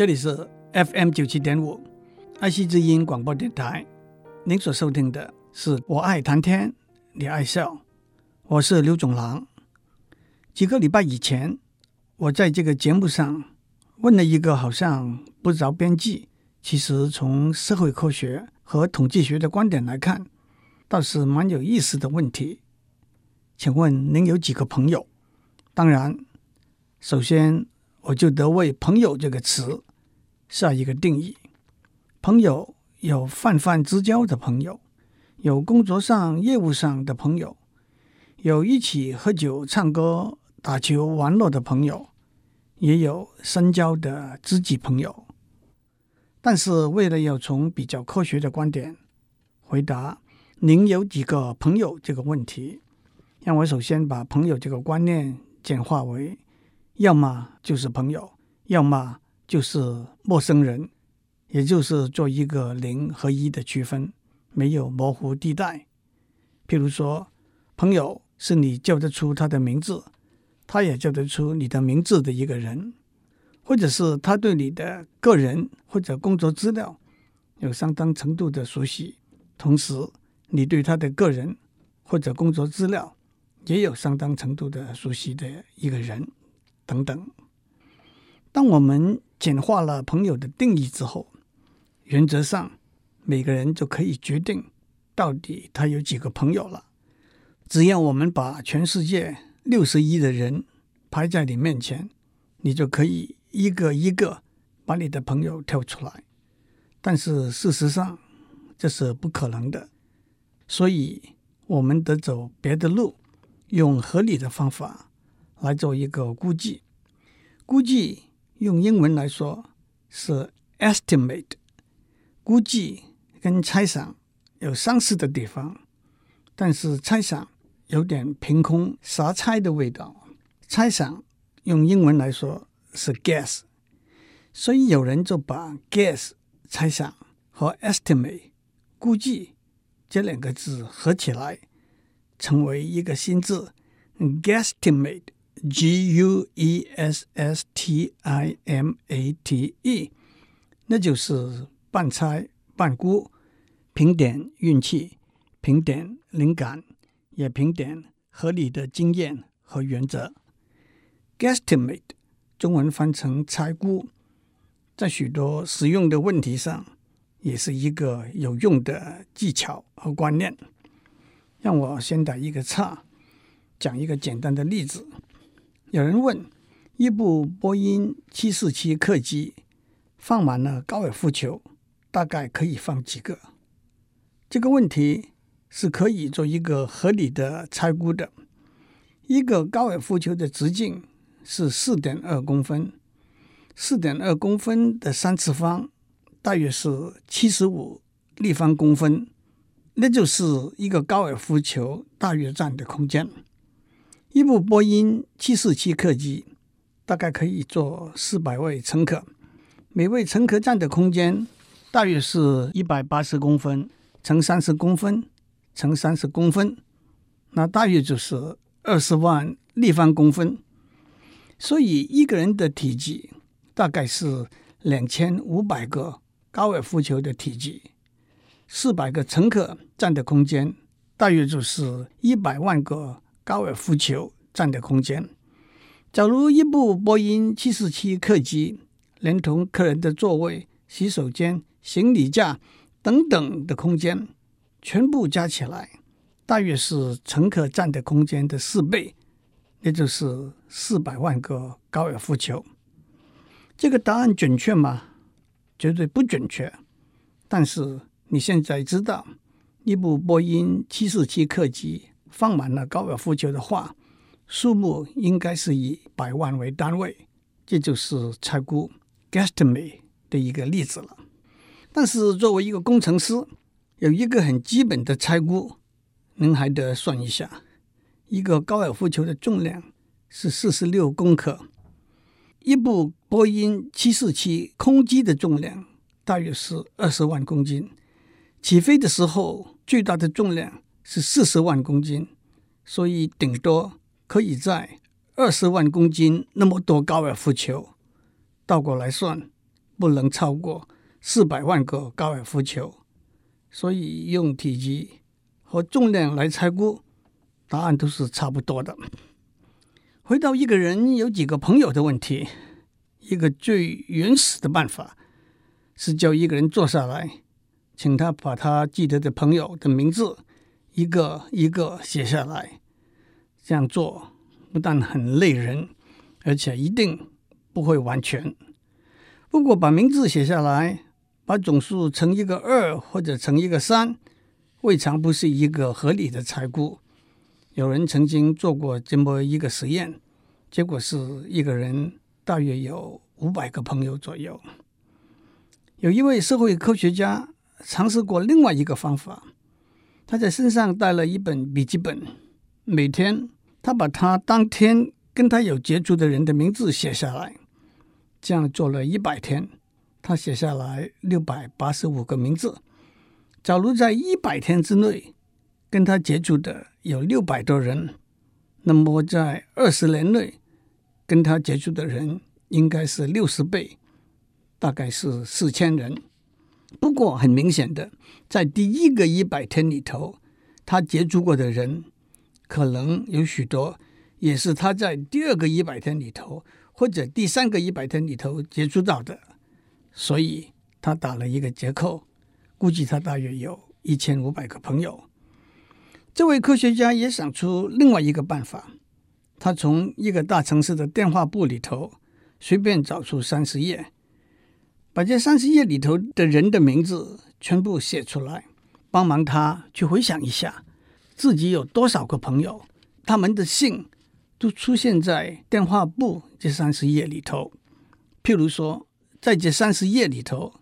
这里是 FM 九七点五爱惜之音广播电台，您所收听的是《我爱谈天，你爱笑》，我是刘总郎。几个礼拜以前，我在这个节目上问了一个好像不着边际，其实从社会科学和统计学的观点来看，倒是蛮有意思的问题。请问您有几个朋友？当然，首先我就得为“朋友”这个词下一个定义。朋友有泛泛之交的朋友，有工作上、业务上的朋友，有一起喝酒、唱歌、打球、玩乐的朋友，也有深交的知己朋友。但是，为了要从比较科学的观点回答“您有几个朋友”这个问题，让我首先把“朋友”这个观念简化为：要么就是朋友，要么就是陌生人。也就是做一个零和一的区分，没有模糊地带。譬如说，朋友是你叫得出他的名字，他也叫得出你的名字的一个人，或者是他对你的个人或者工作资料有相当程度的熟悉，同时你对他的个人或者工作资料也有相当程度的熟悉的一个人，等等。当我们简化了朋友的定义之后，原则上，每个人就可以决定到底他有几个朋友了。只要我们把全世界六十亿的人排在你面前，你就可以一个一个把你的朋友挑出来。但是事实上，这是不可能的。所以，我们得走别的路，用合理的方法来做一个估计。估计用英文来说是 estimate。估计跟猜想有相似的地方，但是猜想有点凭空瞎猜的味道。猜想用英文来说是 guess，所以有人就把 guess 猜想和 estimate 估计这两个字合起来，成为一个新字：guesstimate G U E S S T I M A T E，那就是。半猜半估，凭点运气，凭点灵感，也凭点合理的经验和原则。Guesstimate，中文翻成猜估，在许多实用的问题上，也是一个有用的技巧和观念。让我先打一个岔，讲一个简单的例子。有人问：一部波音七四七客机放满了高尔夫球。大概可以放几个？这个问题是可以做一个合理的猜估的。一个高尔夫球的直径是四点二公分，四点二公分的三次方大约是七十五立方公分，那就是一个高尔夫球大约占的空间。一部波音七四七客机大概可以坐四百位乘客，每位乘客占的空间。大约是一百八十公分乘三十公分乘三十公分，那大约就是二十万立方公分。所以一个人的体积大概是两千五百个高尔夫球的体积。四百个乘客占的空间大约就是一百万个高尔夫球占的空间。假如一部波音七四七客机连同客人的座位、洗手间，行李架等等的空间，全部加起来，大约是乘客占的空间的四倍，也就是四百万个高尔夫球。这个答案准确吗？绝对不准确。但是你现在知道，一部波音七四七客机放满了高尔夫球的话，数目应该是以百万为单位。这就是猜估 （guesstimate） 的一个例子了。但是作为一个工程师，有一个很基本的猜估，您还得算一下：一个高尔夫球的重量是四十六公克，一部波音七四七空机的重量大约是二十万公斤。起飞的时候最大的重量是四十万公斤，所以顶多可以在二十万公斤那么多高尔夫球。倒过来算。不能超过四百万个高尔夫球，所以用体积和重量来猜估，答案都是差不多的。回到一个人有几个朋友的问题，一个最原始的办法是叫一个人坐下来，请他把他记得的朋友的名字一个一个写下来。这样做不但很累人，而且一定不会完全。如果把名字写下来，把总数乘一个二或者乘一个三，未尝不是一个合理的猜估。有人曾经做过这么一个实验，结果是一个人大约有五百个朋友左右。有一位社会科学家尝试过另外一个方法，他在身上带了一本笔记本，每天他把他当天跟他有接触的人的名字写下来。这样做了一百天，他写下来六百八十五个名字。假如在一百天之内跟他接触的有六百多人，那么在二十年内跟他接触的人应该是六十倍，大概是四千人。不过很明显的，在第一个一百天里头，他接触过的人可能有许多，也是他在第二个一百天里头。或者第三个一百天里头接触到的，所以他打了一个折扣，估计他大约有一千五百个朋友。这位科学家也想出另外一个办法，他从一个大城市的电话簿里头随便找出三十页，把这三十页里头的人的名字全部写出来，帮忙他去回想一下自己有多少个朋友，他们的姓。都出现在电话簿这三十页里头。譬如说，在这三十页里头，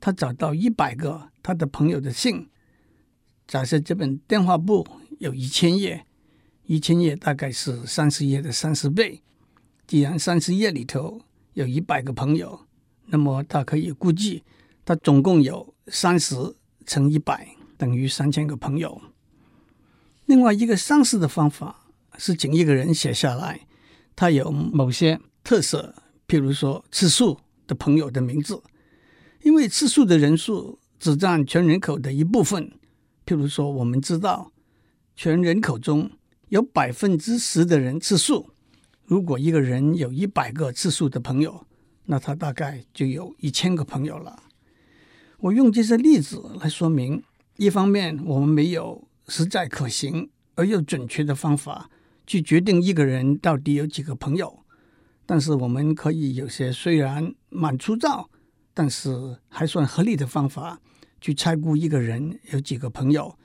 他找到一百个他的朋友的姓。假设这本电话簿有一千页，一千页大概是三十页的三十倍。既然三十页里头有一百个朋友，那么他可以估计，他总共有三十乘一百等于三千个朋友。另外一个相似的方法。是请一个人写下来，他有某些特色，譬如说吃素的朋友的名字，因为吃素的人数只占全人口的一部分。譬如说，我们知道全人口中有百分之十的人吃素，如果一个人有一百个吃素的朋友，那他大概就有一千个朋友了。我用这些例子来说明，一方面我们没有实在可行而又准确的方法。去决定一个人到底有几个朋友，但是我们可以有些虽然蛮粗糙，但是还算合理的方法去猜估一个人有几个朋友。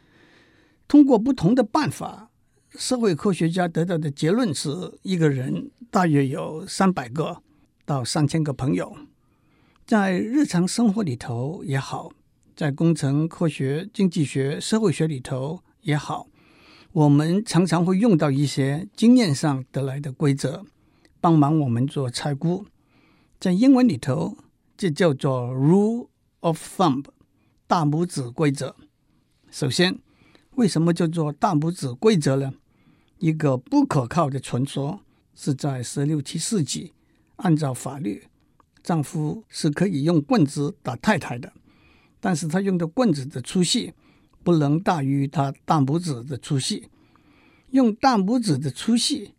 通过不同的办法，社会科学家得到的结论是一个人大约有三百个到上千个朋友。在日常生活里头也好，在工程、科学、经济学、社会学里头也好。我们常常会用到一些经验上得来的规则，帮忙我们做猜估。在英文里头，这叫做 rule of thumb，大拇指规则。首先，为什么叫做大拇指规则呢？一个不可靠的传说是在十六七世纪，按照法律，丈夫是可以用棍子打太太的，但是他用的棍子的粗细。不能大于他大拇指的粗细，用大拇指的粗细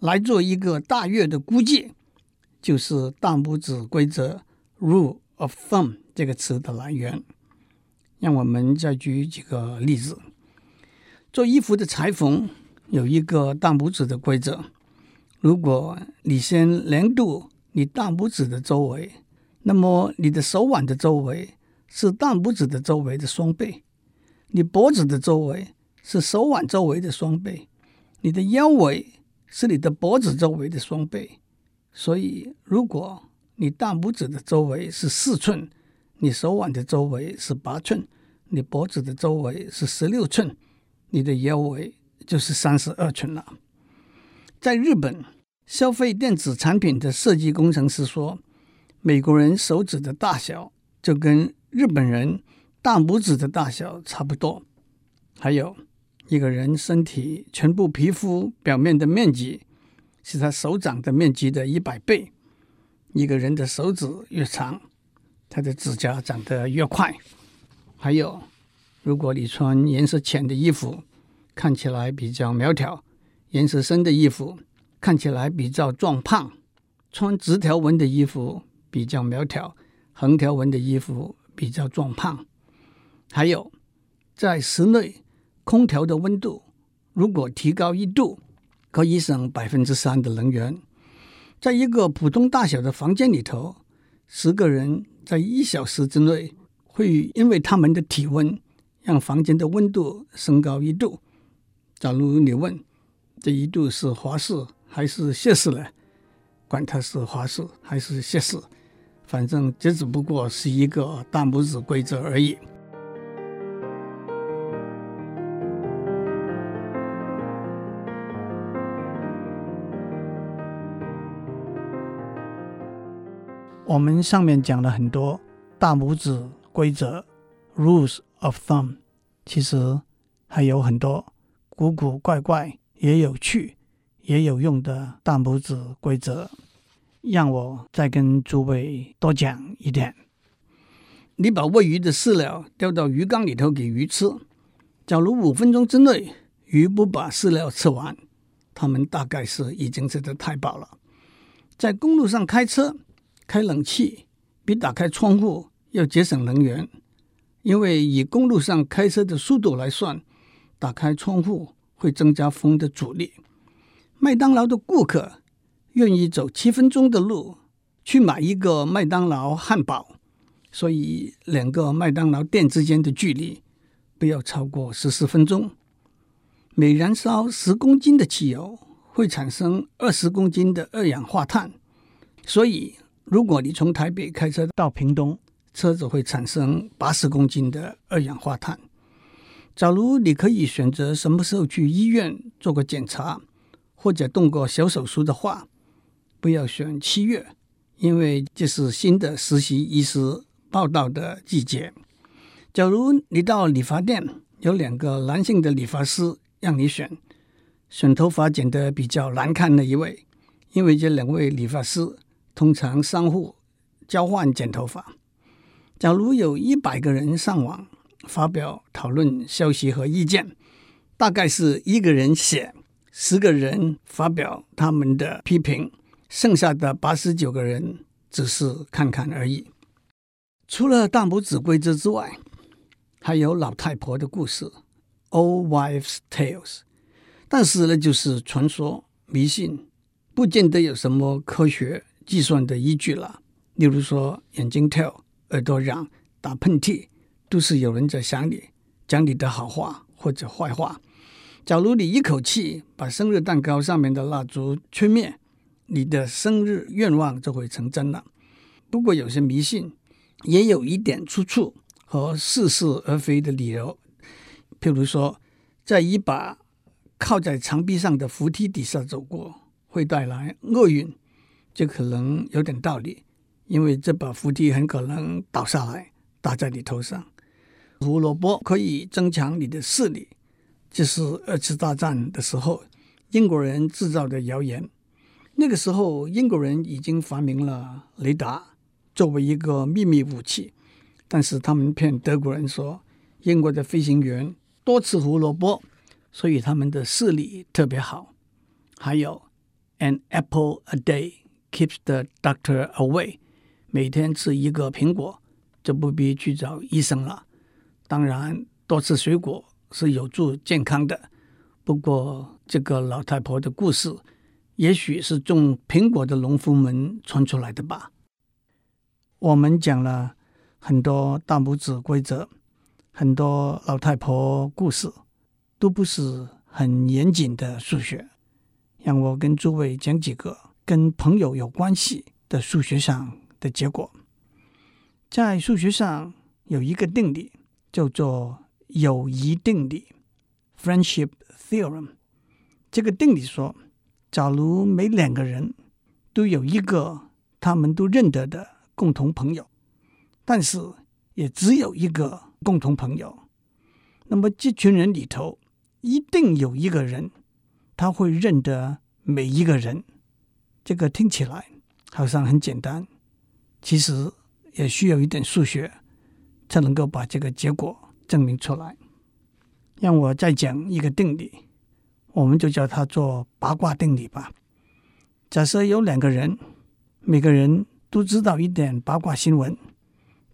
来做一个大约的估计，就是大拇指规则 （rule of thumb） 这个词的来源。让我们再举几个例子。做衣服的裁缝有一个大拇指的规则：如果你先量度你大拇指的周围，那么你的手腕的周围是大拇指的周围的双倍。你脖子的周围是手腕周围的双倍，你的腰围是你的脖子周围的双倍。所以，如果你大拇指的周围是四寸，你手腕的周围是八寸，你脖子的周围是十六寸，你的腰围就是三十二寸了。在日本，消费电子产品的设计工程师说，美国人手指的大小就跟日本人。大拇指的大小差不多，还有一个人身体全部皮肤表面的面积是他手掌的面积的一百倍。一个人的手指越长，他的指甲长得越快。还有，如果你穿颜色浅的衣服，看起来比较苗条；颜色深的衣服看起来比较壮胖。穿直条纹的衣服比较苗条，横条纹的衣服比较壮胖。还有，在室内空调的温度如果提高一度，可以省百分之三的能源。在一个普通大小的房间里头，十个人在一小时之内会因为他们的体温让房间的温度升高一度。假如你问这一度是华氏还是摄氏呢？管它是华氏还是摄氏，反正这只不过是一个大拇指规则而已。我们上面讲了很多大拇指规则 （rules of thumb），其实还有很多古古怪怪、也有趣、也有用的大拇指规则。让我再跟诸位多讲一点。你把喂鱼的饲料丢到鱼缸里头给鱼吃，假如五分钟之内鱼不把饲料吃完，它们大概是已经吃得太饱了。在公路上开车。开冷气比打开窗户要节省能源，因为以公路上开车的速度来算，打开窗户会增加风的阻力。麦当劳的顾客愿意走七分钟的路去买一个麦当劳汉堡，所以两个麦当劳店之间的距离不要超过十四分钟。每燃烧十公斤的汽油会产生二十公斤的二氧化碳，所以。如果你从台北开车到屏东，车子会产生八十公斤的二氧化碳。假如你可以选择什么时候去医院做个检查，或者动个小手术的话，不要选七月，因为这是新的实习医师报道的季节。假如你到理发店，有两个男性的理发师让你选，选头发剪得比较难看的一位，因为这两位理发师。通常相互交换剪头发。假如有一百个人上网发表讨论消息和意见，大概是一个人写，十个人发表他们的批评，剩下的八十九个人只是看看而已。除了大拇指规则之外，还有老太婆的故事 （Old Wives' Tales），但是呢，就是传说迷信，不见得有什么科学。计算的依据了，例如说眼睛跳、耳朵痒、打喷嚏，都是有人在想你，讲你的好话或者坏话。假如你一口气把生日蛋糕上面的蜡烛吹灭，你的生日愿望就会成真了。不过有些迷信也有一点出处和似是而非的理由，譬如说，在一把靠在墙壁上的扶梯底下走过，会带来厄运。这可能有点道理，因为这把扶梯很可能倒下来，打在你头上。胡萝卜可以增强你的视力，这是二次大战的时候英国人制造的谣言。那个时候英国人已经发明了雷达作为一个秘密武器，但是他们骗德国人说英国的飞行员多吃胡萝卜，所以他们的视力特别好。还有 an apple a day。Keeps the doctor away。每天吃一个苹果，就不必去找医生了。当然，多吃水果是有助健康的。不过，这个老太婆的故事，也许是种苹果的农夫们传出来的吧。我们讲了很多大拇指规则，很多老太婆故事，都不是很严谨的数学。让我跟诸位讲几个。跟朋友有关系的数学上的结果，在数学上有一个定理叫做友谊定理 （Friendship Theorem）。这个定理说，假如每两个人都有一个他们都认得的共同朋友，但是也只有一个共同朋友，那么这群人里头一定有一个人他会认得每一个人。这个听起来好像很简单，其实也需要一点数学，才能够把这个结果证明出来。让我再讲一个定理，我们就叫它做八卦定理吧。假设有两个人，每个人都知道一点八卦新闻。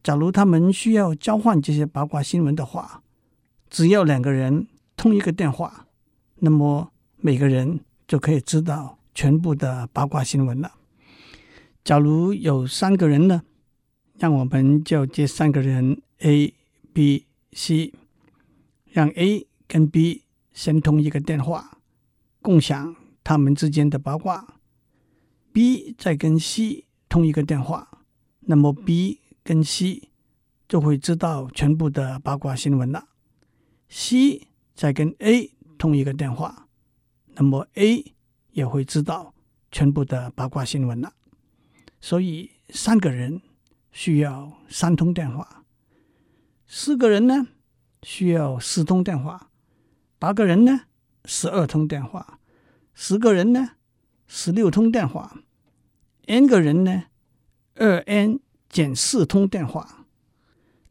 假如他们需要交换这些八卦新闻的话，只要两个人通一个电话，那么每个人就可以知道全部的八卦新闻了。假如有三个人呢，让我们叫这三个人 A、B、C，让 A 跟 B 先通一个电话，共享他们之间的八卦。B 再跟 C 通一个电话，那么 B 跟 C 就会知道全部的八卦新闻了。C 再跟 A 通一个电话，那么 A 也会知道全部的八卦新闻了。所以三个人需要三通电话，四个人呢需要四通电话，八个人呢十二通电话，十个人呢十六通电话，n 个人呢二 n 减四通电话。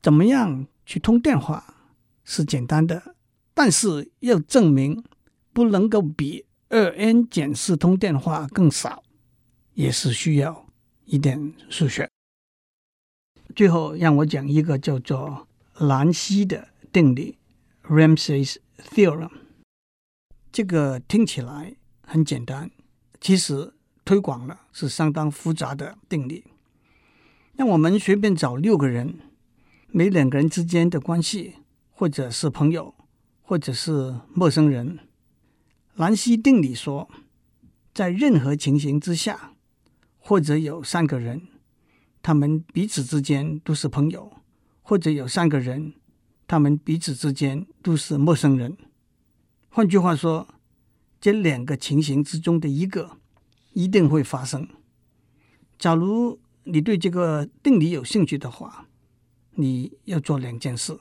怎么样去通电话是简单的，但是要证明不能够比二 n 减四通电话更少，也是需要。一点数学。最后，让我讲一个叫做兰西的定理 （Ramsey's Theorem）。这个听起来很简单，其实推广了是相当复杂的定理。让我们随便找六个人，每两个人之间的关系，或者是朋友，或者是陌生人。兰西定理说，在任何情形之下。或者有三个人，他们彼此之间都是朋友；或者有三个人，他们彼此之间都是陌生人。换句话说，这两个情形之中的一个一定会发生。假如你对这个定理有兴趣的话，你要做两件事：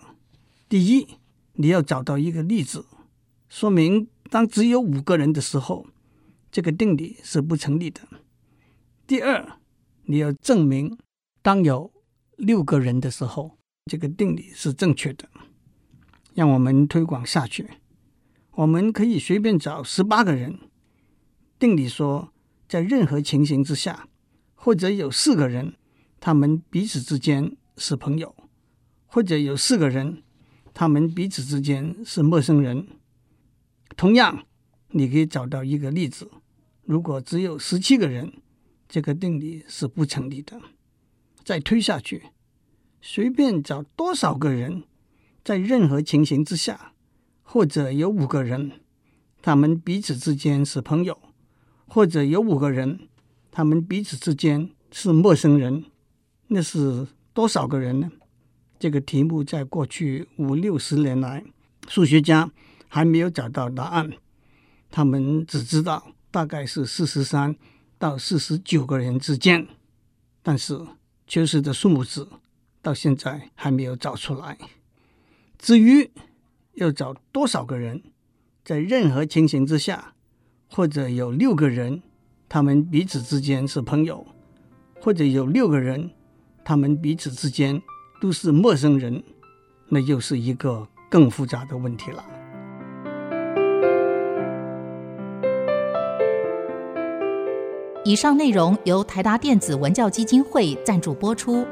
第一，你要找到一个例子，说明当只有五个人的时候，这个定理是不成立的。第二，你要证明当有六个人的时候，这个定理是正确的。让我们推广下去，我们可以随便找十八个人。定理说，在任何情形之下，或者有四个人，他们彼此之间是朋友；或者有四个人，他们彼此之间是陌生人。同样，你可以找到一个例子：如果只有十七个人。这个定理是不成立的。再推下去，随便找多少个人，在任何情形之下，或者有五个人，他们彼此之间是朋友；或者有五个人，他们彼此之间是陌生人。那是多少个人呢？这个题目在过去五六十年来，数学家还没有找到答案。他们只知道大概是四十三。到四十九个人之间，但是缺失的数目字到现在还没有找出来。至于要找多少个人，在任何情形之下，或者有六个人，他们彼此之间是朋友，或者有六个人，他们彼此之间都是陌生人，那又是一个更复杂的问题了。以上内容由台达电子文教基金会赞助播出。